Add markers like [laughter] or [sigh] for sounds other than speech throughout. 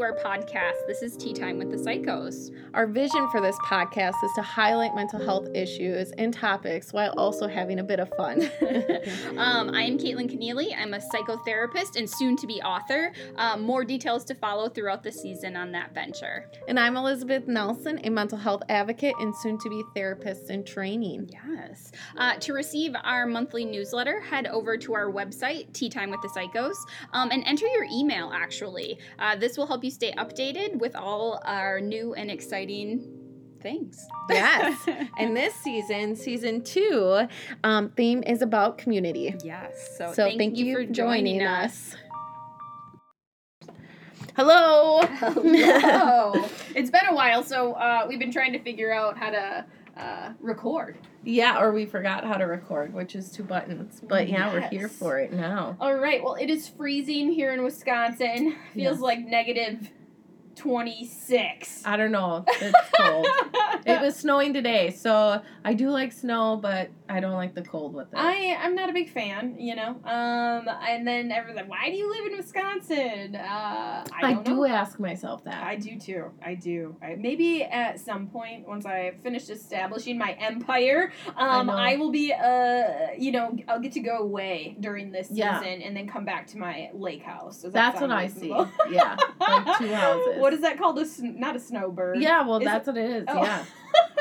to our podcast. This is Tea Time with the Psychos. Our vision for this podcast is to highlight mental health issues and topics while also having a bit of fun. [laughs] um, I am Caitlin Keneally. I'm a psychotherapist and soon to be author. Um, more details to follow throughout the season on that venture. and I'm Elizabeth Nelson, a mental health advocate and soon to be therapist in training. Yes. Uh, to receive our monthly newsletter, head over to our website, Tea Time with the Psychos, um, and enter your email actually. Uh, this will help you stay updated with all our new and exciting things. Yes. [laughs] and this season, season two, um, theme is about community. yes. So, So, thank, you, for joining, us. Hello. Hello. [laughs] it's been a while, so uh, we've been trying to figure out how to uh, record. yeah, or we forgot how to record, which is two buttons. But yeah, we're here for it now. All right. Well, it is freezing here in Wisconsin. Feels Yes. like negative 26. I don't know. It's cold. it was [laughs] snowing today, so I do like snow, but I don't like the cold with it. I I'm not a big fan, you know. Um, and then everyone's like, "Why do you live in Wisconsin?" Uh, I I do know. ask myself that. I do too. I do. I, maybe at some point, once I finish establishing my empire, um, know. I, will be, uh, you know, I'll get to go away during this season Yeah. and then come back to my lake house. That That's what I see. Yeah, like two [laughs] houses. What is that called? A sn- not a snowbird. Yeah, well, Is that's what it is. Oh. Yeah,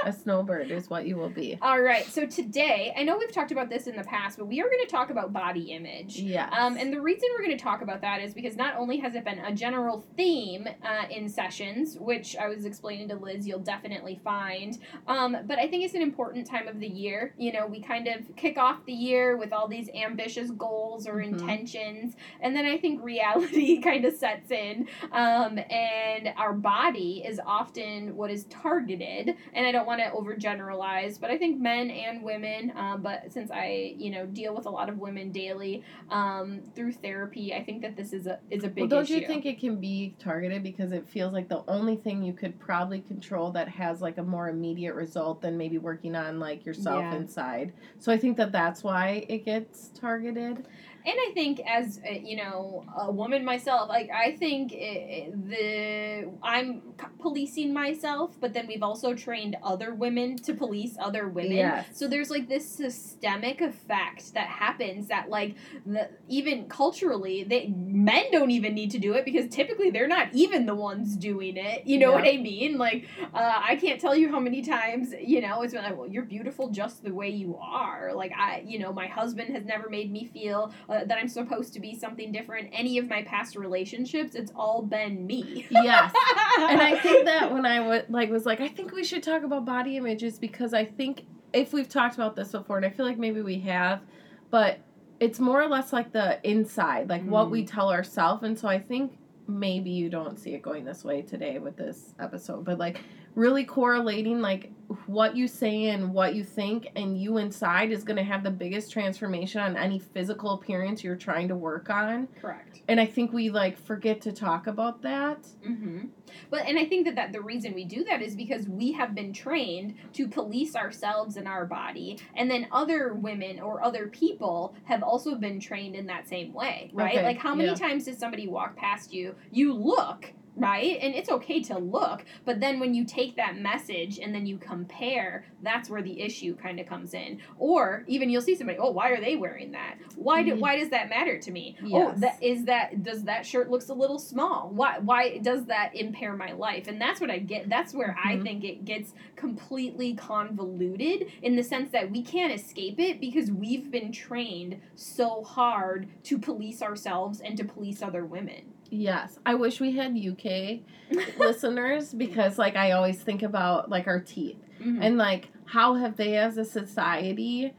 a snowbird is what you will be. All right. So today, I know we've talked about this in the past, but we are going to talk about body image. Yes. Um, and the reason we're going to talk about that is because not only has it been a general theme uh, in sessions, which I was explaining to Liz, you'll definitely find, um, but I think it's an important time of the year. You know, we kind of kick off the year with all these ambitious goals or Mhm. intentions, and then I think reality [laughs] kind of sets in, um, and our body is often what is targeted. And I don't want to overgeneralize, but I think men and women, um, but since I, you know, deal with a lot of women daily um, through therapy, I think that this is a is a big well, don't issue. you think it can be targeted because it feels like the only thing you could probably control that has like a more immediate result than maybe working on like yourself Yeah. inside. So I think that that's why it gets targeted. And I think, as uh, you know, a woman myself, like I think the I'm policing myself, but then we've also trained other women to police other women. Yes. So there's like this systemic effect that happens that like the even culturally, they men don't even need to do it because typically they're not even the ones doing it. You know Yeah. what I mean? Like uh, I can't tell you how many times you know it's been like, well, you're beautiful just the way you are. Like I, you know, my husband has never made me feel uh, that I'm supposed to be something different. Any of my past relationships, it's all been me. Yes. [laughs] and I think that when I would like was like, I think we should talk about body images because I think if we've talked about this before, and I feel like maybe we have, but it's more or less like the inside, like what we tell ourselves, and so I think maybe you don't see it going this way today with this episode, but like really correlating like what you say and what you think and you inside is going to have the biggest transformation on any physical appearance you're trying to work on Correct. and i think we like forget to talk about that Mm-hmm. But and I think that, that the reason we do that is because we have been trained to police ourselves and our body, and then other women or other people have also been trained in that same way, right? Okay, Like how many yeah. times does somebody walk past you? You look. Right? And it's okay to look, but then when you take that message and then you compare, that's where the issue kind of comes in. Or even you'll see somebody, oh, why are they wearing that? Why do, Mhm. why does that matter to me? Oh, Yes. that is that does that shirt looks a little small why why does that impair my life and that's what i get that's where i Mhm. think it gets completely convoluted in the sense that we can't escape it because we've been trained so hard to police ourselves and to police other women Yes, I wish we had UK [laughs] listeners because like I always think about like our teeth Mhm. and like how have they as a society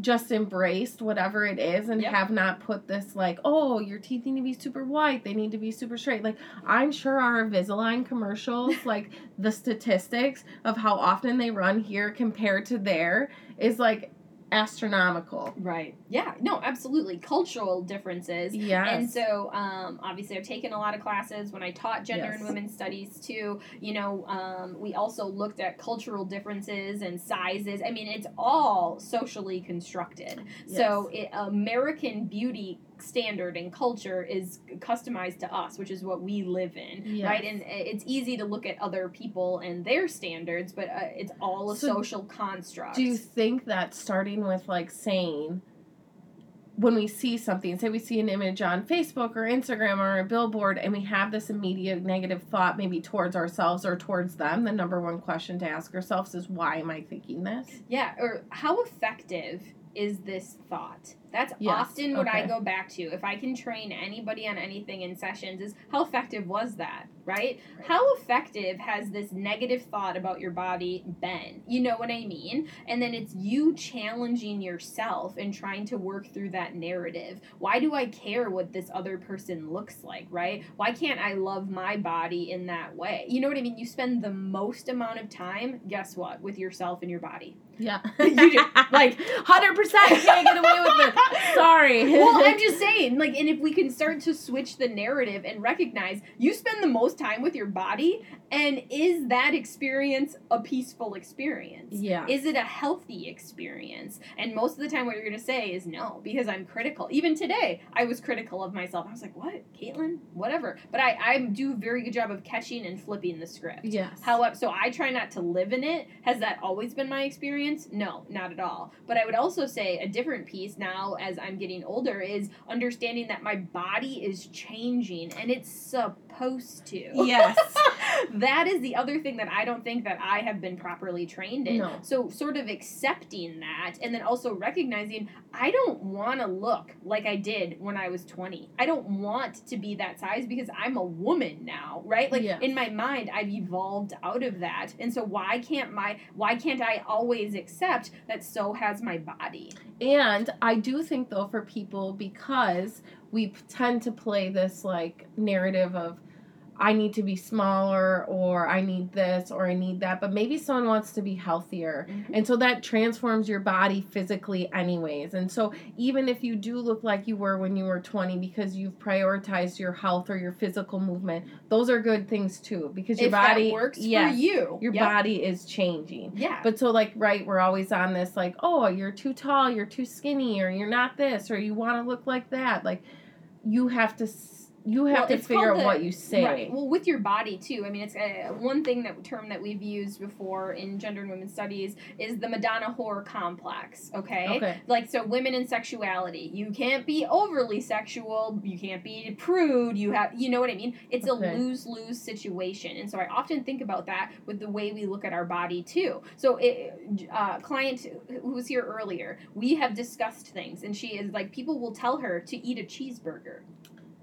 just embraced whatever it is and Yep. have not put this like oh your teeth need to be super white they need to be super straight like i'm sure our invisalign commercials [laughs] like the statistics of how often they run here compared to there is like astronomical right yeah no absolutely cultural differences Yeah. And so, um, obviously, I've taken a lot of classes when I taught gender and Yes. women's studies too. You know, um, we also looked at cultural differences and sizes. I mean, it's all socially constructed. So, it, American beauty standard and culture is customized to us, which is what we live in, Yes. right? And it's easy to look at other people and their standards, but uh, it's all a So social construct. Do you think that starting with like saying when we see something, say we see an image on Facebook or Instagram or a billboard, and we have this immediate negative thought maybe towards ourselves or towards them, the number one question to ask ourselves is, why am I thinking this? Yeah, or how effective is this thought? That's Yes, often what I go back to. If I can train anybody on anything in sessions, is how effective was that, right? How effective has this negative thought about your body been? You know what I mean? And then it's you challenging yourself and trying to work through that narrative. Why do I care what this other person looks like, right? Why can't I love my body in that way? You know what I mean? You spend the most amount of time, guess what, with yourself and your body. Yeah. [laughs] You do. Like- [laughs] 100% can't get away with it. Sorry. well, I'm just saying, like, and if we can start to switch the narrative and recognize you spend the most time with your body, and is that experience a peaceful experience? yeah. Is it a healthy experience? And most of the time, what you're going to say is no, because I'm critical. Even today, I was critical of myself. I was like, what, Caitlin? Whatever. But I, I do a very good job of catching and flipping the script. yes. However, so I try not to live in it. Has that always been my experience? No, not at all. But I would also say a different piece now as I'm getting older is understanding that my body is changing and it's supposed to. yes. [laughs] that is the other thing that I don't think that I have been properly trained in. No. So sort of accepting that and then also recognizing I don't want to look like I did when I was 20. I don't want to be that size because I'm a woman now, right? Like Yes. in my mind I've evolved out of that. And so why can't my why can't I always accept that so has my body? And I do think though for people because we tend to play this like narrative of I need to be smaller or I need this or I need that, but maybe someone wants to be healthier. Mm-hmm. And so that transforms your body physically anyways. And so even if you do look like you were when you were 20 because you've prioritized your health or your physical movement, those are good things too because your if body works yes, for you. Your Yep. body is changing. Yeah. But so like right, we're always on this like, oh, you're too tall, you're too skinny, or you're not this, or you want to look like that. Like, you have to you have Well, to figure out the- what you say. Right. Well, with your body too. I mean, it's uh, one thing that term that we've used before in gender and women's studies is the Madonna whore complex. Okay. Okay. Like so, women in sexuality. You can't be overly sexual. You can't be prude. You have, you know what I mean. It's Okay. a lose lose situation, and so I often think about that with the way we look at our body too. So, it, uh, client who was here earlier, we have discussed things, and she is like, people will tell her to eat a cheeseburger.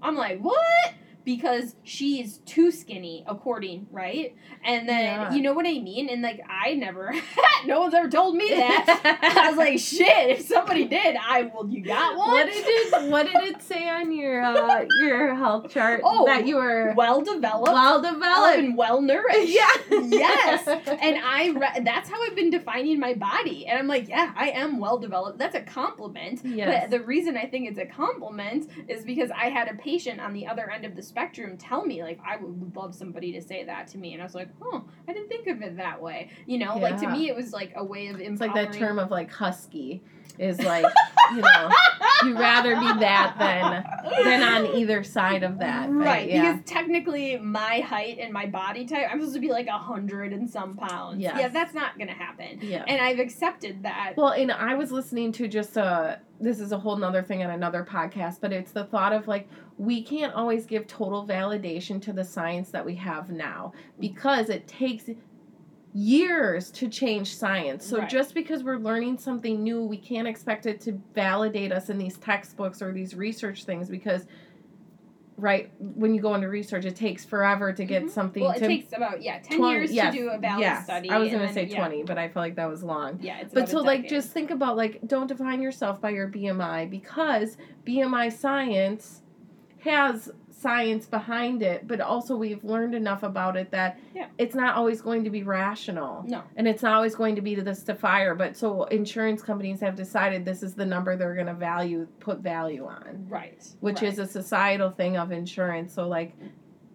I'm like, what? Because she's too skinny, according, right? And then, Yeah. you know what I mean? And like, I never, [laughs] no one's ever told me that. [laughs] I was like, shit, if somebody did, I, well, you got one? What did it What did it say on your uh, your health chart Oh, that you were well developed, well well developed? and well nourished. [laughs] Yeah. yes. And I, re- that's how I've been defining my body. And I'm like, yeah, I am well developed. That's a compliment. Yes. But the reason I think it's a compliment is because I had a patient on the other end of the spectrum tell me, like, I would love somebody to say that to me. And I was like, oh, I didn't think of it that way. You know, like to me, it was like a way of empowering. It's like that term of like husky is like you know you'd rather be that than than on either side of that. Right, yeah. because technically my height and my body type, I'm supposed to be like a hundred and some pounds. Yes. Yeah, that's not gonna happen. yeah. And I've accepted that. Well, and I was listening to just a. This is a whole nother thing on another podcast, but it's the thought of like we can't always give total validation to the science that we have now because it takes years to change science. So Right. just because we're learning something new, we can't expect it to validate us in these textbooks or these research things because right when you go into research it takes forever to get Mhm. something well, it to takes about yeah ten 20 years yes, to do a valid yes. study. I was going to say yeah. 20, but I felt like that was long. Yeah, it's But so, like, just think about like, don't define yourself by your BMI because BMI science has science behind it, but also we've learned enough about it that Yeah. it's not always going to be rational. no. And it's not always going to be to this to fire. But so insurance companies have decided this is the number they're going to value, put value on, Right. which right. is a societal thing of insurance. So, like,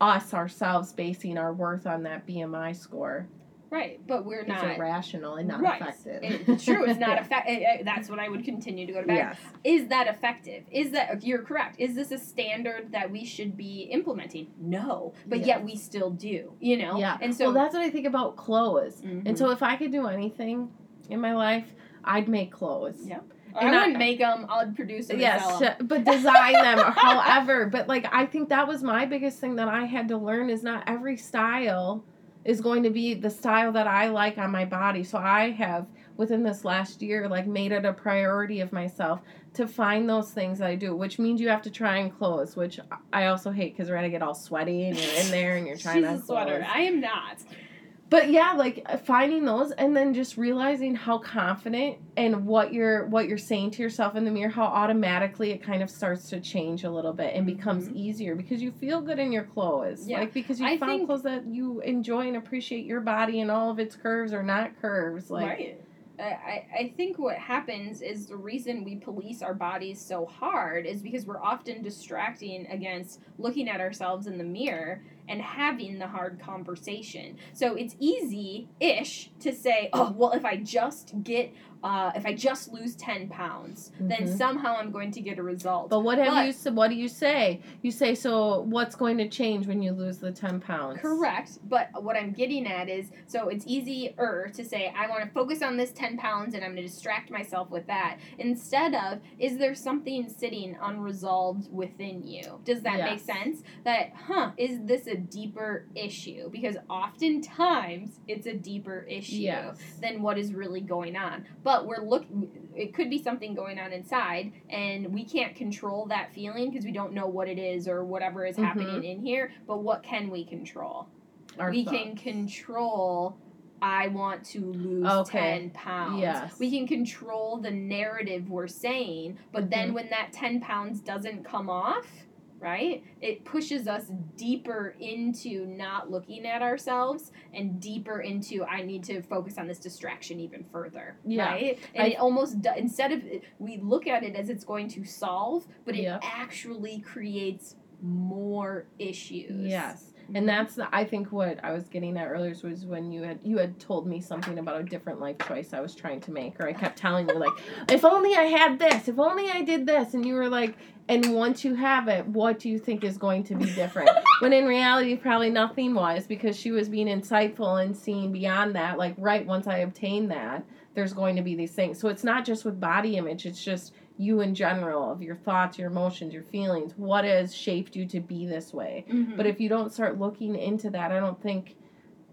us ourselves basing our worth on that BMI score Right, but we're It's not. irrational and not right. effective. It's true. It's not [laughs] Yeah. effective. That's what I would continue to go to back. Yes. Is that effective? Is that you're correct? Is this a standard that we should be implementing? No, but yet we still do. You know. Yeah. And so well, that's what I think about clothes. Mhm. And so if I could do anything in my life, I'd make clothes. Yeah. and I I- wouldn't make them. I'd produce them. Yes, sell 'em. sh- [laughs] but design them or [laughs] however. But like I think that was my biggest thing that I had to learn is not every style is going to be the style that I like on my body. So I have within this last year like made it a priority of myself to find those things that I do, which means you have to try and clothes, which I also hate because we're gonna get all sweaty and you're in there and you're trying to [laughs] She's on a sweater. clothes. I am not. But yeah, like uh, finding those and then just realizing how confident and what you're what you're saying to yourself in the mirror, how automatically it kind of starts to change a little bit and becomes Mhm. easier because you feel good in your clothes. Yeah. Like because you I found clothes that you enjoy and appreciate your body and all of its curves or not curves. Like right. I I think what happens is the reason we police our bodies so hard is because we're often distracting against looking at ourselves in the mirror and having the hard conversation. So it's easy ish to say, oh, well, if I just get, uh, if I just lose 10 pounds, then Mhm. somehow I'm going to get a result. But what have But- you said? What do you say? You say so. What's going to change when you lose the ten pounds? Correct. But what I'm getting at is so it's easier to say, I want to focus on this 10 pounds and I'm going to distract myself with that. Instead of, is there something sitting unresolved within you? Does that make sense? That, huh, is this a deeper issue? Because oftentimes it's a deeper issue Yes. than what is really going on. But we're looking, it could be something going on inside, and we can't control that feeling because we don't know what it is or whatever is Mhm. happening in here. But what can we control? Our we can control. I want to lose Okay. 10 pounds. Yes. We can control the narrative we're saying, but then Mhm. when that 10 pounds doesn't come off, right, it pushes us deeper into not looking at ourselves and deeper into I need to focus on this distraction even further. Yeah. Right? And I- it almost, do, instead of, we look at it as it's going to solve, but it Yep. actually creates more issues. Yes. And mm-hmm. that's the, I think what I was getting at earlier was when you had you had told me something about a different life choice I was trying to make, or I kept telling you like, if only I had this, if only I did this, and you were like, and once you have it, what do you think is going to be different? [laughs] when in reality, probably nothing was because she was being insightful and seeing beyond that. Like, right once I obtain that, there's going to be these things. So it's not just with body image; it's just you in general of your thoughts, your emotions, your feelings. What has shaped you to be this way? Mhm. But if you don't start looking into that, I don't think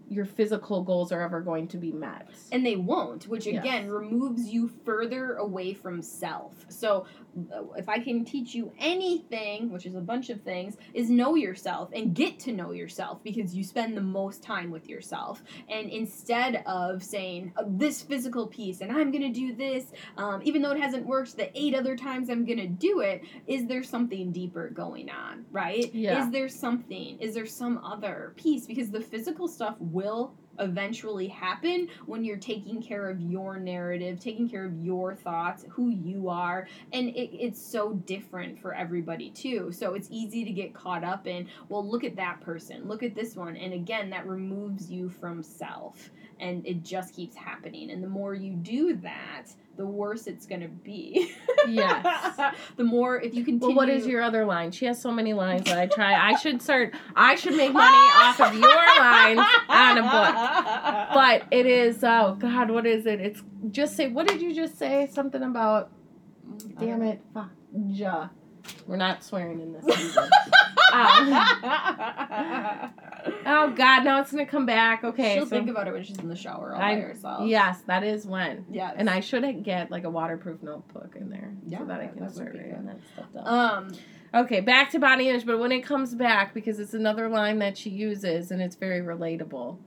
your physical goals are ever going to be met. and they won't which Yes. again removes you further away from self so uh, if i can teach you anything which is a bunch of things is know yourself and get to know yourself because you spend the most time with yourself and instead of saying "Oh, this physical piece and i'm gonna do this um, even though it hasn't worked the eight other times i'm gonna do it is there something deeper going on right Yeah. is there something is there some other piece because the physical stuff will eventually happen when you're taking care of your narrative, taking care of your thoughts, who you are. And it, it's so different for everybody, too. So it's easy to get caught up in, well, look at that person, look at this one. And again, that removes you from self. And it just keeps happening. And the more you do that, the worse it's going to be. Yes. [laughs] the more, if you continue. Well, what is your other line? She has so many lines that I try. I should start. I should make money [laughs] off of your lines on a book. But it is. Oh God, what is it? It's just say. What did you just say? Something about. Damn it. Fuck. Ja. We're not swearing in this [laughs] um, oh God, now it's gonna come back. Okay. She'll so- think about it when she's in the shower all by I- herself. Yes, that is when. Yes. And I should get like a waterproof notebook in there Yeah, so that I can start writing that stuff down. Um. Okay, back to body image, but when it comes back, because it's another line that she uses and it's very relatable.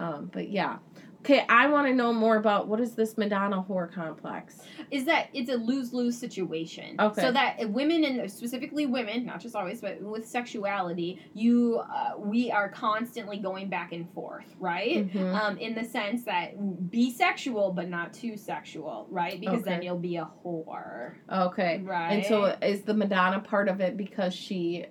Um, but yeah. Okay, I want to know more about what is this Madonna whore complex? Is that it's a lose lose situation? Okay. So that women and specifically women, not just always, but with sexuality, you uh, we are constantly going back and forth, right? Mhm. Um, in the sense that be sexual but not too sexual, right? Because then you'll be a whore, Okay. right? And so is the Madonna part of it because she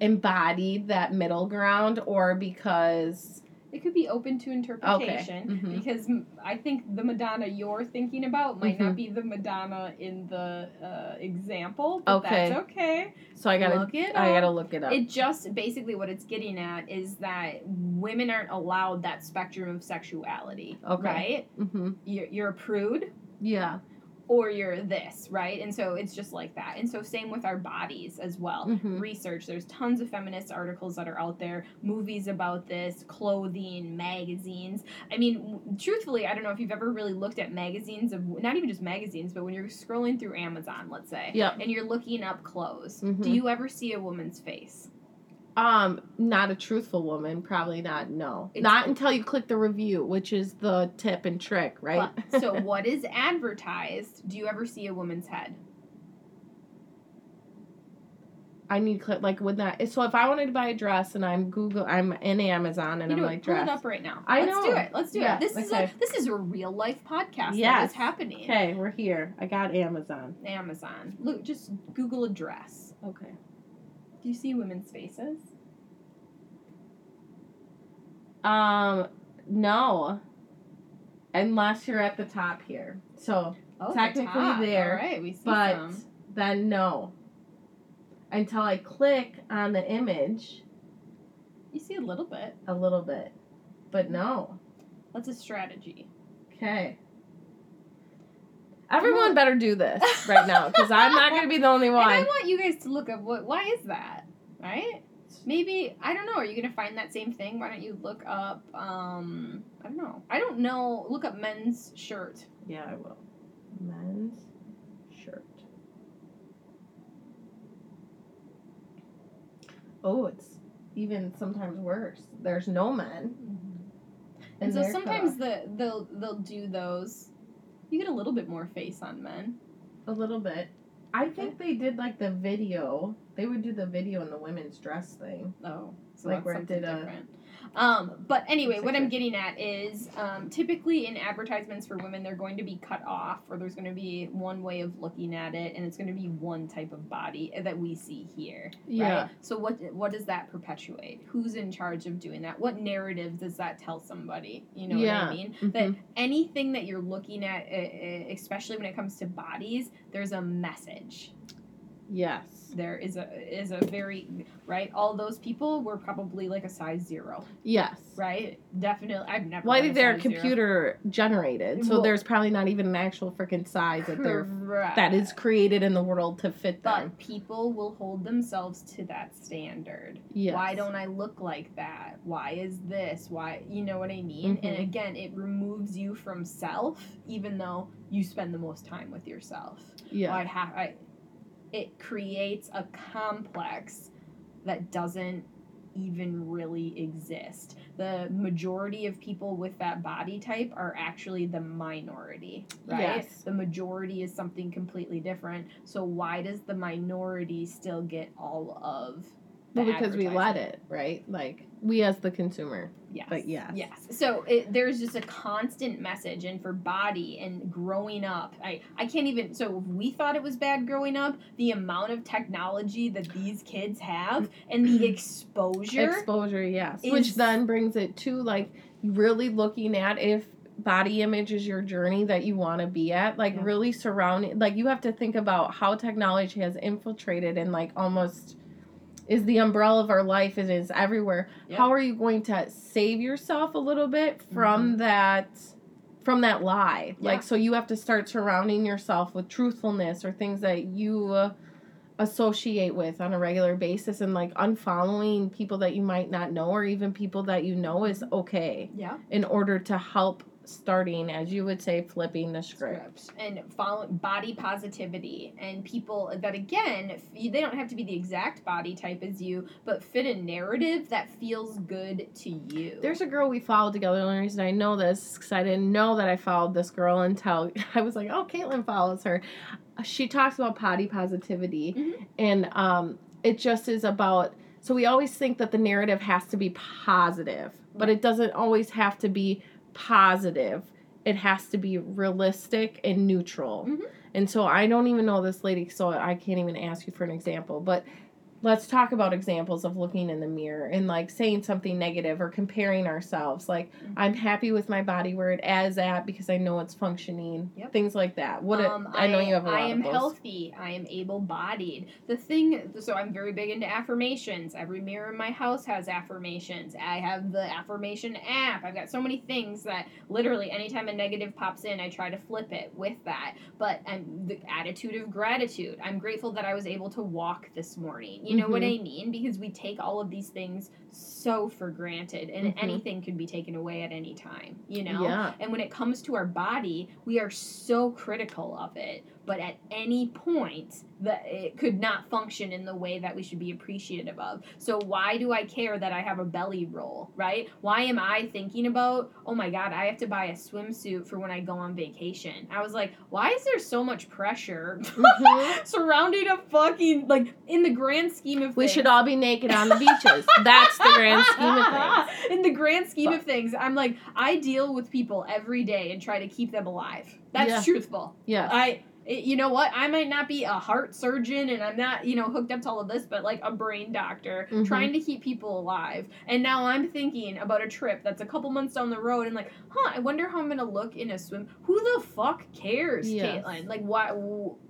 embodied that middle ground or because It could be open to interpretation Mhm. because I think the Madonna you're thinking about might not Mhm. be the Madonna in the uh, example, but Okay. that's okay. So I gotta Look it I gotta look it up. It just basically what it's getting at is that women aren't allowed that spectrum of sexuality, Okay. right? mm-hmm. You're, you're a prude Yeah. Or you're this, right? And so it's just like that. And so same with our bodies as well. Mhm. Research. There's tons of feminist articles that are out there, movies about this, clothing, magazines. I mean, truthfully, I don't know if you've ever really looked at magazines of not even just magazines, but when you're scrolling through Amazon, let's say, and you're looking up clothes, Mhm. do you ever see a woman's face? Um, not a truthful woman, probably not. No, It's- not until you click the review, which is the tip and trick, right? But- so [laughs] what is advertised? Do you ever see a woman's head? I need click like with that. So if I wanted to buy a dress and I'm Google, I'm in Amazon and You I'm know, like pull it dress. up right now. I Let's do it. Let's do Yeah, it. This is a this is a real life podcast Yes. is happening. Okay, we're here. I got Amazon. Amazon. Look, just Google a dress. Okay. Do you see women's faces? Um, no. Unless you're at the top here. So Oh, Technically the there, All right, we see but some. then no. Until I click on the image You see a little bit. a little bit. But no. That's a strategy. Okay. Everyone better do this right now because I'm not going to be the only one. [laughs] And I want you guys to look up what. Why is that? Right? Maybe I don't know. Are you gonna find that same thing? Why don't you look up? Um, I don't know. I don't know. Look up men's shirt. Yeah, I will. Men's shirt. Oh, it's even sometimes worse. There's no men. And so they're sometimes the they'll they'll do those. You get a little bit more face on men. a little bit. I think they did like the video. They would do the video in the women's dress thing. Oh, so Like where it did a- different. Um, but anyway, what I'm getting at is um, typically in advertisements for women, they're going to be cut off, or there's going to be one way of looking at it, and it's going to be one type of body that we see here. Yeah. Right? So what what does that perpetuate? Who's in charge of doing that? What narrative does that tell somebody? You know what I mean? That Mhm. anything that you're looking at, uh, uh, especially when it comes to bodies, there's a message Yes. there is a is a very right all those people were probably like a size zero Yes. right definitely i've never Well, I think they're size zero. computer generated, so Well- there's probably not even an actual freaking size that they're that is created in the world to fit them. but people will hold themselves to that standard Yes. why don't i look like that why is this why you know what i mean and Mhm. again it removes you from self even though you spend the most time with yourself Yeah. I have I it creates a complex that doesn't even really exist. The majority of people with that body type are actually the minority, right? Yes. The majority is something completely different. So why does the minority still get all of well, because we let it, right? Like we as the consumer. Yes. But yes. Yes. So it, there's just a constant message, and for body and growing up, I I can't even. So we thought it was bad growing up, the amount of technology that these kids have mm-hmm. and the [clears throat] exposure. Exposure, yes. is- Which then brings it to like really looking at if body image is your journey that you want to be at like Yeah. really surrounding like you have to think about how technology has infiltrated and like almost is the umbrella of our life and is everywhere Yep. how are you going to save yourself a little bit from that from that lie Mm-hmm. Yeah. like so you have to start surrounding yourself with truthfulness or things that you uh, associate with on a regular basis and like unfollowing people that you might not know or even people that you know is okay yeah. in order to help starting as you would say flipping the script script and follow body positivity and people that again f- they don't have to be the exact body type as you but fit a narrative that feels good to you There's a girl we followed together. The only reason I know this because I didn't know that I followed this girl until [laughs] I was like, oh, Caitlin follows her. She talks about body positivity, Mhm. and um, it just is about. So we always think that the narrative has to be positive, but it doesn't always have to be positive. It has to be realistic and neutral. Mhm. And so I don't even know this lady, so I can't even ask you for an example. But let's talk about examples of looking in the mirror and like saying something negative or comparing ourselves. Like, Mhm. I'm happy with my body where it is at because I know it's functioning. Yep. Things like that. What um, I know you have a lot I am of those. healthy. I am able-bodied. The thing, so I'm very big into affirmations. Every mirror in my house has affirmations. I have the affirmation app. I've got so many things that literally anytime a negative pops in, I try to flip it with that. But um, the attitude of gratitude. I'm grateful that I was able to walk this morning. You know what Mhm. I mean? Because we take all of these things so for granted, and Mhm. anything could be taken away at any time. You know. Yeah. And when it comes to our body, we are so critical of it. But at any point, that it could not function in the way that we should be appreciative of. So why do I care that I have a belly roll, right? Why am I thinking about, oh my god, I have to buy a swimsuit for when I go on vacation? I was like, why is there so much pressure [laughs] Mhm. surrounding a fucking like in the grand scheme of We things? should all be naked on the beaches. That's the grand scheme of things. [laughs] In the grand scheme But- of things, I'm like, I deal with people every day and try to keep them alive. That's Yeah. truthful. Yeah. I, it- you know what? I might not be a heart surgeon and I'm not, you know, hooked up to all of this, but like a brain doctor Mhm. trying to keep people alive. And now I'm thinking about a trip that's a couple months down the road and like, huh, I wonder how I'm gonna look in a swim. Who the fuck cares, Yes. Caitlin? Like, why?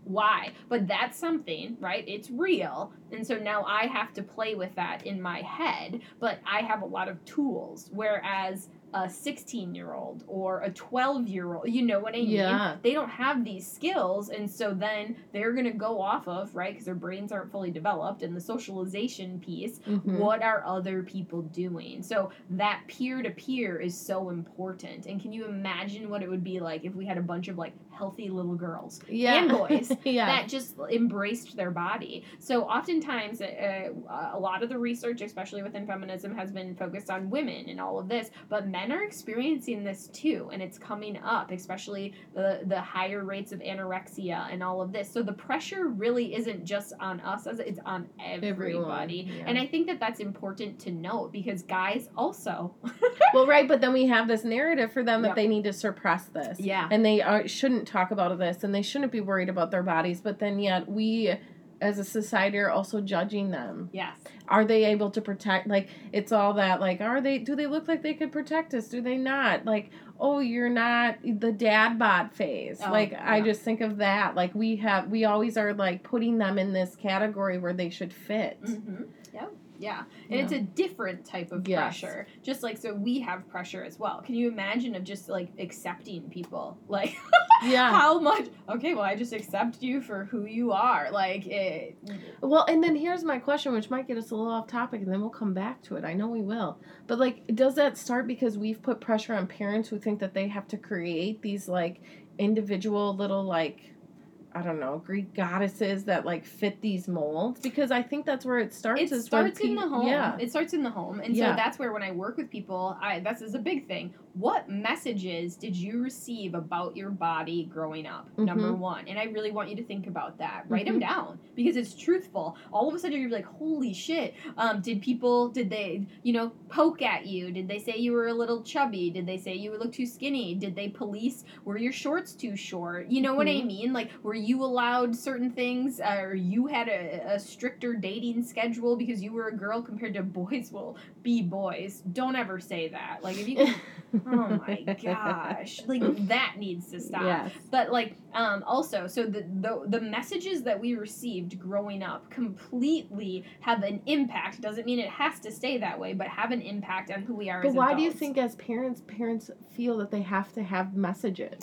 Why? But that's something, right? It's real. And so now I have to play with that in my head, but I have a lot of tools. Whereas a 16 year old or a 12 year old, you know what I mean? Yeah. They don't have these skills. And so then they're going to go off of, right? Because their brains aren't fully developed and the socialization piece. Mhm. What are other people doing? So that peer to peer is so important. And can you imagine what it would be like if we had a bunch of like healthy little girls yeah. and boys [laughs] yeah. that just embraced their body. So oftentimes, uh, a lot of the research, especially within feminism, has been focused on women and all of this, but men are experiencing this too, and it's coming up, especially the the higher rates of anorexia and all of this. So the pressure really isn't just on us, as it's on everybody. Everyone, yeah. And I think that that's important to note because guys also, [laughs] well, right, but then we have this narrative for them Yep. that they need to suppress this. yeah, and they are, shouldn't talk about this and they shouldn't be worried about their bodies but then yet we as a society are also judging them. Yes, are they able to protect like it's all that like are they do they look like they could protect us? Do they not? Like oh you're not the dad bod phase. Oh, like i just think of that. Like we have we always are like putting them in this category where they should fit. Mm-hmm. Yeah, yeah, and it's a different type of Yes. pressure. Just like so, we have pressure as well. Can you imagine of just like accepting people? [laughs] Like, yeah how much? Okay, well, I just accept you for who you are. Like, it. Well, and then here's my question, which might get us a little off topic, and then we'll come back to it. I know we will. But, like, does that start because we've put pressure on parents who think that they have to create these, like, individual little, like, I don't know, Greek goddesses that, like, fit these molds? Because I think that's where it starts. It starts in pe- the home. Yeah. It starts in the home, and Yeah. so that's where when I work with people, I this is a big thing. What messages did you receive about your body growing up? Number Mhm. one, and I really want you to think about that. Write them down because it's truthful. All of a sudden, you're like, "Holy shit!" Um, did people? Did they? You know, poke at you? Did they say you were a little chubby? Did they say you look too skinny? Did they police? Were your shorts too short? You know what I Mhm. mean? Like, were you allowed certain things, uh, or you had a, a stricter dating schedule because you were a girl compared to boys? Will be boys. Don't ever say that. Like, if you. [laughs] Oh my gosh! Like that needs to stop. Yes. But like, um, also, so the, the the messages that we received growing up completely have an impact. Doesn't mean it has to stay that way, but have an impact on who we are. But why do you think, as parents, parents feel that they have to have messages?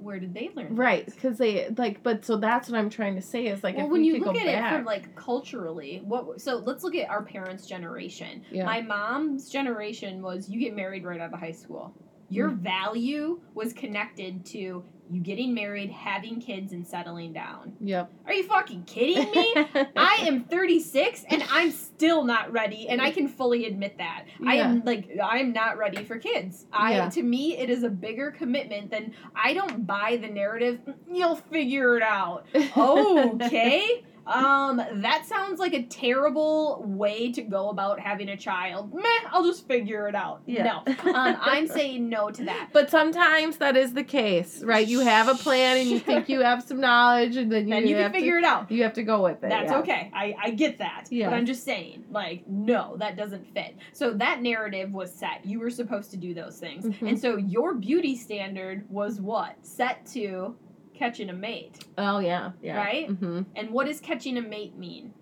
Where did they learn? Right, because they like, but so that's what I'm trying to say is like, well, if when we you look at back, it from like culturally, what? So let's look at our parents' generation. yeah, My mom's generation was you get married right out of high school. Your mm. value was connected to you getting married, having kids, and settling down. yep. Are you fucking kidding me? [laughs] I am 36 and I'm still not ready, and I can fully admit that. I am like I'm not ready for kids. I Yeah. to me it is a bigger commitment than I don't buy the narrative. Mm, you'll figure it out. [laughs] Okay. Um, that sounds like a terrible way to go about having a child. Meh, I'll just figure it out. Yeah. No. Um, I'm saying no to that. [laughs] But sometimes that is the case, right? You have a plan and you [laughs] think you have some knowledge, and then you, Then you can figure to, it out. You have to go with it. That's yeah. okay. I, I get that. Yeah. But I'm just saying, like, no, that doesn't fit. So that narrative was set. You were supposed to do those things. Mhm. And so your beauty standard was what? Set to catching a mate. Oh yeah, yeah. Right? Mm-hmm. And what does catching a mate mean?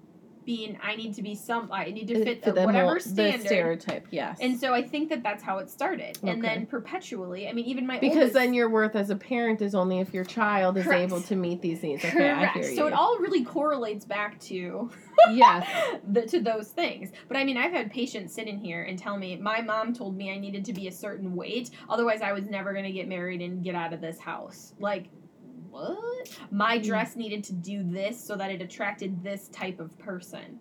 Being, I need to be some, I need to fit the, the whatever standard. The stereotype, yes. And so I think that that's how it started. And then perpetually, I mean, even my because oldest, then your worth as a parent is only if your child is Correct. able to meet these needs. Okay, Correct. I hear you. So it all really correlates back to yes. [laughs] the, to those things. But I mean, I've had patients sit in here and tell me my mom told me I needed to be a certain weight, otherwise I was never going to get married and get out of this house. Like what? My Mm. dress needed to do this so that it attracted this type of person.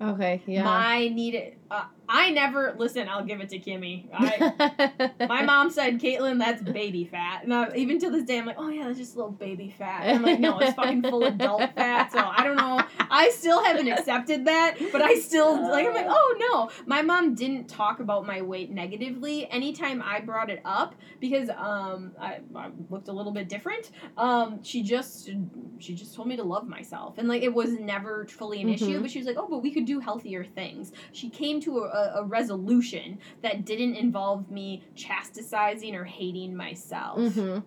Okay. Yeah. My needed. Uh, I never listen. I'll give it to Kimmy. I, [laughs] my mom said, "Caitlin, that's baby fat." And I, even to this day, I'm like, "Oh yeah, that's just a little baby fat." And I'm like, "No, it's fucking full adult [laughs] fat." So I don't know. I still haven't accepted that, but I still like. I'm like, "Oh no." My mom didn't talk about my weight negatively anytime I brought it up because um I, I looked a little bit different. Um, she just she just told me to love myself, and like it was never fully an issue. Mhm. But she was like, "Oh, but we could do healthier things." She came to a, a, resolution that didn't involve me chastising or hating myself. hmm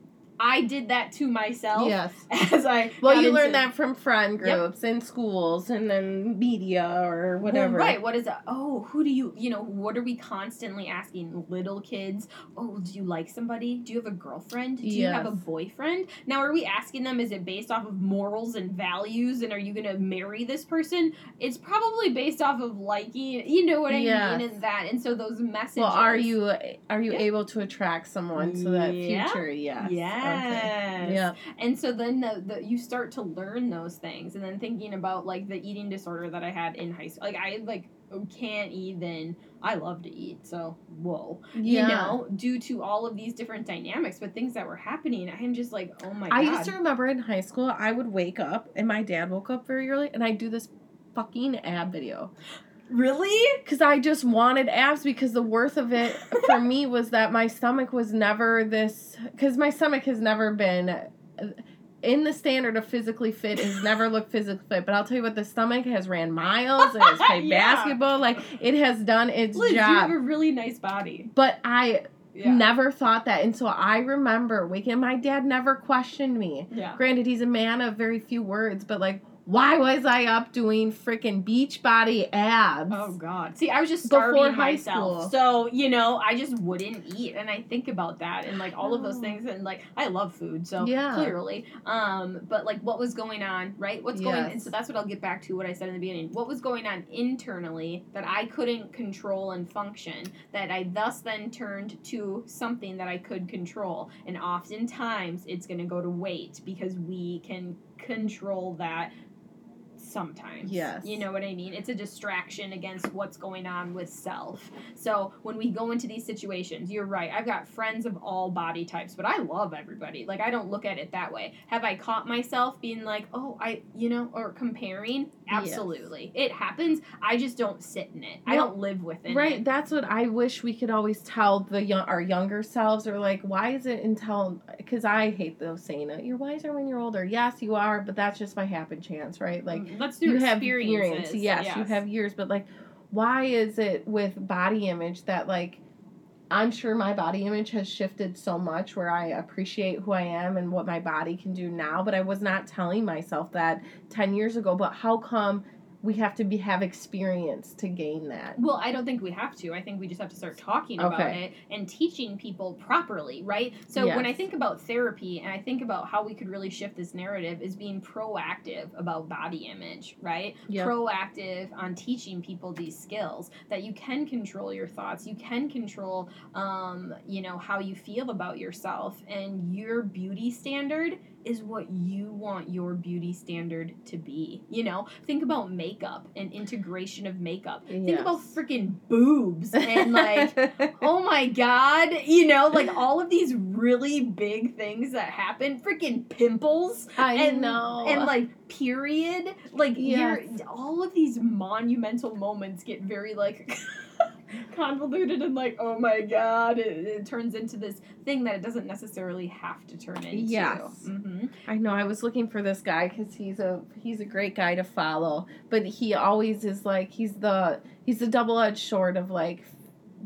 I did that to myself Yes. [laughs] as I Well, you learn that from friend Yep. groups and schools and then media or whatever. Well, right. What is that? Oh, who do you, you know, what are we constantly asking little kids? Oh, do you like somebody? Do you have a girlfriend? Do you have a boyfriend? Now, are we asking them, is it based off of morals and values? And are you going to marry this person? It's probably based off of liking, you know what I Yes. mean? And that. And so those messages. Well, are you are you Yeah. able to attract someone so that Yeah. future? Yes. Yes. Okay. Yeah. And so then the, the you start to learn those things, and then thinking about like the eating disorder that I had in high school. Like I like can't even. I love to eat, so whoa. Yeah. You know, due to all of these different dynamics, but things that were happening, I'm just like, oh my god. I god. used to remember in high school, I would wake up, and my dad woke up very early, and I'd do this fucking ab video. Really? Because I just wanted abs because the worth of it for me [laughs] was that my stomach was never this. Because my stomach has never been. In the standard of physically fit, has never looked physically fit. But I'll tell you what, the stomach has ran miles. It has [laughs] played Yeah. basketball. Like it has done its Liz, you have a really nice body. But I Yeah. never thought that. And so I remember waking my dad never questioned me. Yeah. Granted, he's a man of very few words, but like, why was I up doing freaking beach body abs? Oh God! See, I was just starving myself, school. so you know, I just wouldn't eat, and I think about that and like all of those Oh. things, and like I love food, so Yeah. clearly, um, but like what was going on, right? What's going, and so that's what I'll get back to what I said in the beginning. What was going on internally that I couldn't control and function, that I thus then turned to something that I could control, and oftentimes it's going to go to weight because we can control that sometimes. Yes. You know what I mean? It's a distraction against what's going on with self. So when we go into these situations, you're right. I've got friends of all body types, but I love everybody. Like I don't look at it that way. Have I caught myself being like, "Oh, I, you know, or comparing?" Absolutely. It happens. I just don't sit in it. I don't live within it, Right, that's what I wish we could always tell the young, our younger selves, or like, why is it until? Because I hate those saying it. You're wiser when you're older. Yes, you are, but that's just my happen chance, right? Like, let's do you have experiences. experience. Yes, you have years, but like, why is it with body image that like? I'm sure my body image has shifted so much where I appreciate who I am and what my body can do now, but I was not telling myself that 10 years ago. But how come we have to be have experience to gain that? Well, I don't think we have to. I think we just have to start talking about it and teaching people properly, right? So when I think about therapy and I think about how we could really shift this narrative is being proactive about body image, right? Yep. Proactive on teaching people these skills that you can control your thoughts, you can control um, you know, how you feel about yourself and your beauty standard is what you want your beauty standard to be. You know, think about makeup and integration of makeup. Think about freaking boobs and like [laughs] oh my god, you know, like all of these really big things that happen, freaking pimples I and know. and like period, like Yes. you're all of these monumental moments get very like [laughs] [laughs] convoluted and like oh my god, it, it turns into this thing that it doesn't necessarily have to turn into. Yes. hmm I know. I was looking for this guy because he's a he's a great guy to follow, but he always is like he's the he's the double edged sword of like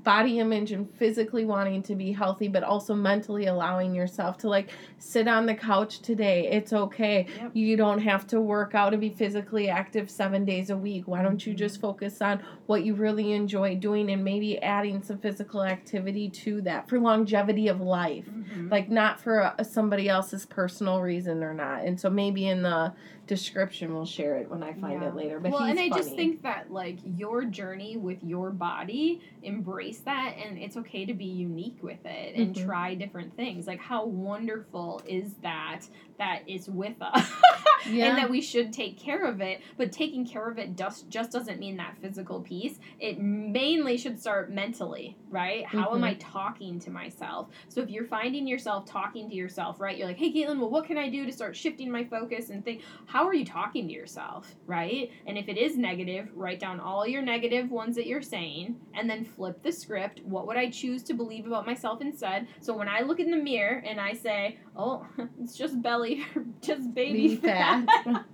body image and physically wanting to be healthy, but also mentally allowing yourself to like sit on the couch today. It's okay. Yep. You don't have to work out and be physically active seven days a week. Why don't you Mhm. just focus on what you really enjoy doing and maybe adding some physical activity to that for longevity of life? Mhm. like not for a, somebody else's personal reason or not. And so maybe in the description we'll share it when I find Yeah. it later. But well, and I funny. just think that like your journey with your body, embrace that, and it's okay to be unique with it and Mhm. try different things. Like how wonderful is that that it's with us, [laughs] Yeah. and that we should take care of it. But taking care of it just just doesn't mean that physical piece. It mainly should start mentally, right? How am Mhm. I talking to myself? So if you're finding yourself talking to yourself, right? You're like, hey, Caitlin, well, what can I do to start shifting my focus and think? how are you talking to yourself, right? And if it is negative, write down all your negative ones that you're saying and then flip the script. What would I choose to believe about myself instead? So when I look in the mirror and I say, oh, [laughs] it's just belly, [laughs] just baby Be fat. fat.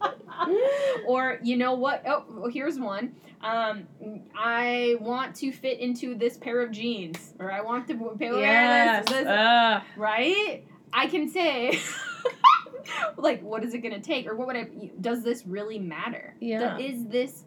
[laughs] or you know what? Oh, well, here's one. Um, I want to fit into this pair of jeans, or I want to wear yes. this, this Ugh. right? I can say, [laughs] like, what is it going to take? Or what would I, does this really matter? Yeah. Is this,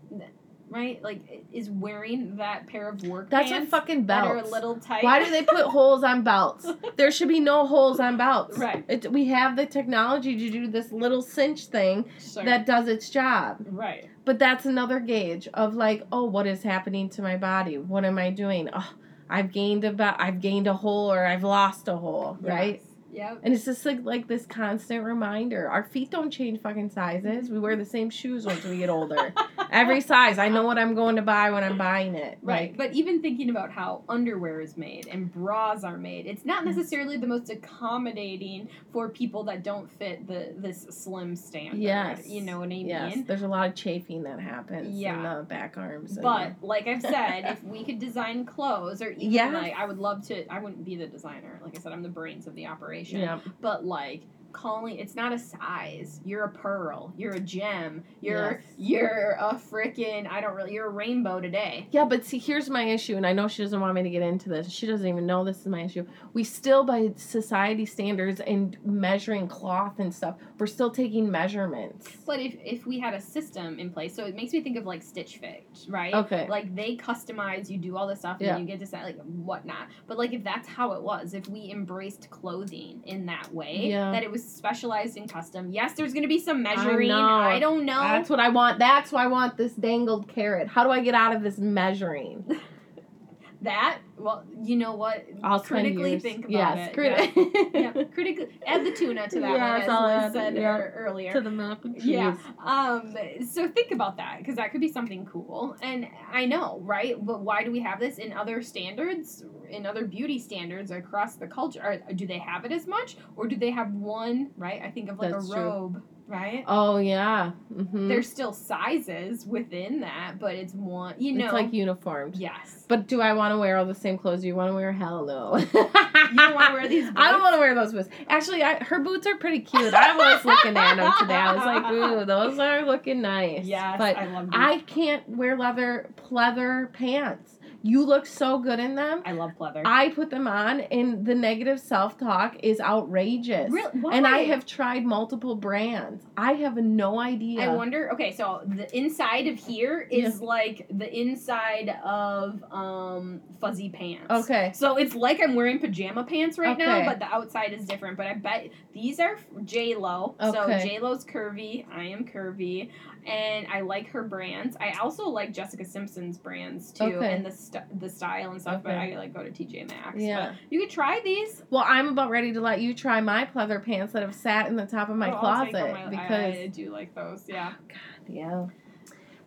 right? Like, is wearing that pair of work That's pants what fucking that are a little tight? Why do they put [laughs] holes on belts? There should be no holes on belts. Right. It, we have the technology to do this little cinch thing Sure. that does its job. right. But that's another gauge of like, oh, what is happening to my body? What am I doing? Oh, I've gained about I've gained a hole or I've lost a hole, right? Yep. And it's just like like this constant reminder. Our feet don't change fucking sizes. We wear the same shoes once we get older. [laughs] Every size. I know what I'm going to buy when I'm buying it. Right, Like, but even thinking about how underwear is made and bras are made, it's not necessarily the most accommodating for people that don't fit the this slim standard. Yes. you know what I mean. yes, there's a lot of chafing that happens in the back arms. and But like I've said, if [laughs] we could design clothes, or even Yeah. like I would love to. I wouldn't be the designer. Like I said, I'm the brains of the the- yeah. But like calling, it's not a size. You're a pearl. You're a gem. You're Yes. you're a freaking. I don't really. You're a rainbow today. Yeah, but see, here's my issue, and I know she doesn't want me to get into this. She doesn't even know this is my issue. We still, by society standards and measuring cloth and stuff, we're still taking measurements. But if if we had a system in place, so it makes me think of like Stitch Fix, right? Okay. Like they customize, you do all this stuff, and Yeah. you get to say like whatnot. But like if that's how it was, if we embraced clothing in that way, Yeah. that it was specialized in custom. Yes, there's gonna be some measuring. know. I don't know. That's what I want. That's why I want this dangled carrot. How do I get out of this measuring? [laughs] that well, you know what? I'll critically think about yes, it. criti- yeah. [laughs] yeah, critically add the tuna to that Yes, one, as Liz said yeah. earlier. to the mac and cheese. Yeah. Um. So think about that because that could be something cool. And I know, right? But why do we have this in other standards, in other beauty standards across the culture? Are, do they have it as much, or do they have one? Right. I think of like That's a true. Right. Oh yeah. Mm-hmm. There's still sizes within that, but it's one. You know. it's like uniformed. yes. But do I want to wear all the same clothes? Do you want to wear? Hell no. you don't wanna wear these [laughs] I don't want to wear those boots. Actually, I, her boots are pretty cute. I was looking at them today. I was like, ooh, those are looking nice. Yes. But I love. These. I can't wear leather pleather pants. You look so good in them. I love pleather. I put them on, and the negative self talk is outrageous. Really? Why? And I have tried multiple brands. I have no idea. I wonder. Okay, so the inside of here is like the inside of um fuzzy pants. Okay. So it's like I'm wearing pajama pants right now, but the outside is different. But I bet these are J Lo. Okay. So Okay. J Lo's curvy. I am curvy, and I like her brands. I also like Jessica Simpson's brands too, Okay. and the st- the style and stuff, but I like go to TJ Maxx. Yeah. But you could try these. Well, I'm about ready to let you try my pleather pants that have sat in the top of my Oh, closet. Because I, I do like those. Yeah. God, yeah.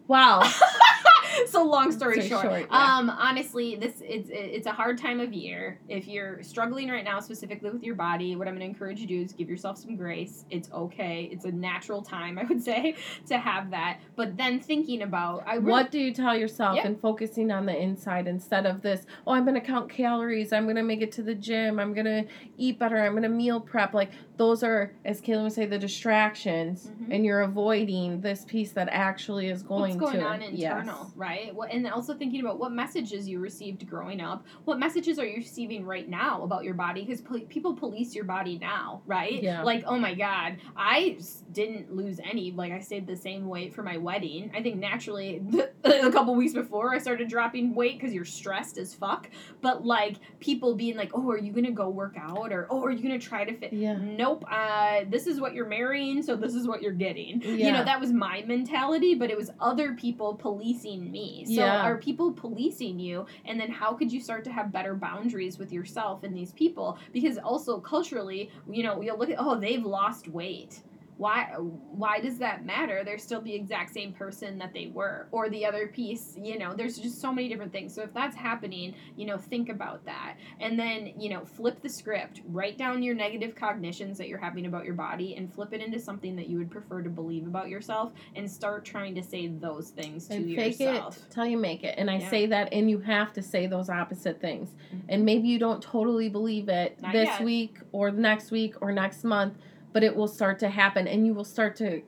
Wow. [laughs] [laughs] so long story short, short, yeah. um, honestly, this it's it's a hard time of year. If you're struggling right now, specifically with your body, what I'm going to encourage you to do is give yourself some grace. It's okay. It's a natural time, [laughs] I would say, to have that. But then thinking about I What do you tell yourself Yeah. and focusing on the inside instead of this, oh, I'm going to count calories, I'm going to make it to the gym, I'm going to eat better, I'm going to meal prep. Like, those are, as Caitlin would say, the distractions, Mhm. and you're avoiding this piece that actually is going what's going to. on internal, right? What, and also thinking about what messages you received growing up. What messages are you receiving right now about your body? Because pol- people police your body now, right? Yeah. Like, oh my God, I didn't lose any. Like, I stayed the same weight for my wedding. I think naturally, [laughs] a couple weeks before, I started dropping weight because you're stressed as fuck. But like, people being like, oh, are you gonna go work out? Or oh, are you gonna try to fit? Yeah. Nope. Uh, this is what you're marrying, so this is what you're getting. Yeah. You know, that was my mentality, but it was other people policing me. So Yeah. are people policing you? And then how could you start to have better boundaries with yourself and these people? Because also culturally, you know, you'll look at oh, they've lost weight. Why why does that matter? They're still the exact same person that they were. Or the other piece, you know, there's just so many different things. So if that's happening, you know, think about that. And then, you know, flip the script. Write down your negative cognitions that you're having about your body and flip it into something that you would prefer to believe about yourself and start trying to say those things to and fake yourself. it till you make it. And I Yeah. say that, and you have to say those opposite things. Mhm. And maybe you don't totally believe it Not this yet. week or next week or next month, but it will start to happen, and you will start to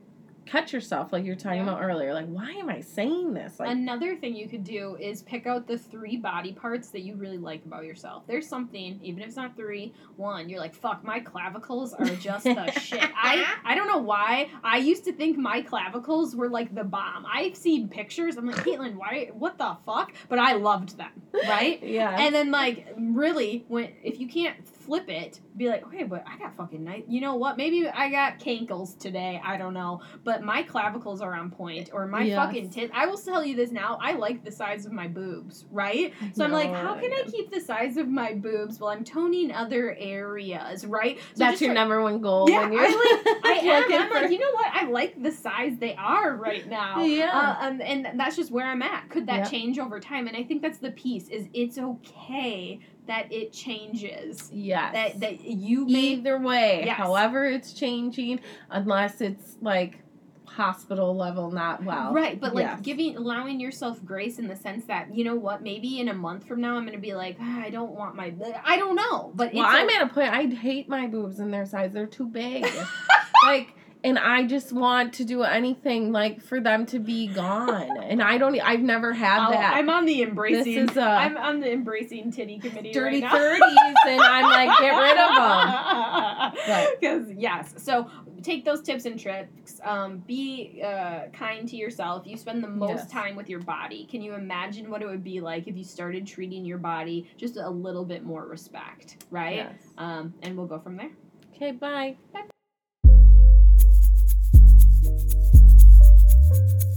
cut yourself, like you're talking Yeah. about earlier. Like, why am I saying this? Like, Another thing you could do is pick out the three body parts that you really like about yourself. There's something, even if it's not three, one, you're like, fuck, my clavicles are just the [laughs] shit. I I don't know why. I used to think my clavicles were like the bomb. I've seen pictures. I'm like, Caitlin, why what the fuck? But I loved them. Right? [laughs] yeah. And then like really when if you can't flip it, be like, okay, but I got fucking nice. You know what? Maybe I got cankles today. I don't know, but my clavicles are on point, or my Yes. fucking tits. I will tell you this now. I like the size of my boobs, right? So I'm like, how can I keep the size of my boobs while I'm toning other areas, right? So That's your number one goal Yeah, when you're I like. [laughs] I am. I'm like, you know what? I like the size they are right now. [laughs] Yeah. Uh, and, and that's just where I'm at. Could that Yeah. change over time? And I think that's the piece. Is it's okay that it changes. yes. That that you may. Either way, Yes. however it's changing, unless it's like hospital level, not well. Right, but like Yes. giving, allowing yourself grace in the sense that you know what, maybe in a month from now I'm gonna be like, "Ah, I don't want my, I don't know, but Well, I'm o- at a point. I hate my boobs and their size. They're too big. [laughs] like, and I just want to do anything like for them to be gone. And I don't. I've never had I'll- that. I'm on the embracing. This is, uh, I'm on the embracing titty committee. dirty right thirties, and I'm like, get rid of them. Because [laughs] yes, so take those tips and tricks. Um, be uh, kind to yourself. You spend the most Yes. time with your body. Can you imagine what it would be like if you started treating your body just a little bit more respect, right? Yes. Um, and we'll go from there. Okay. Bye. Bye. thank you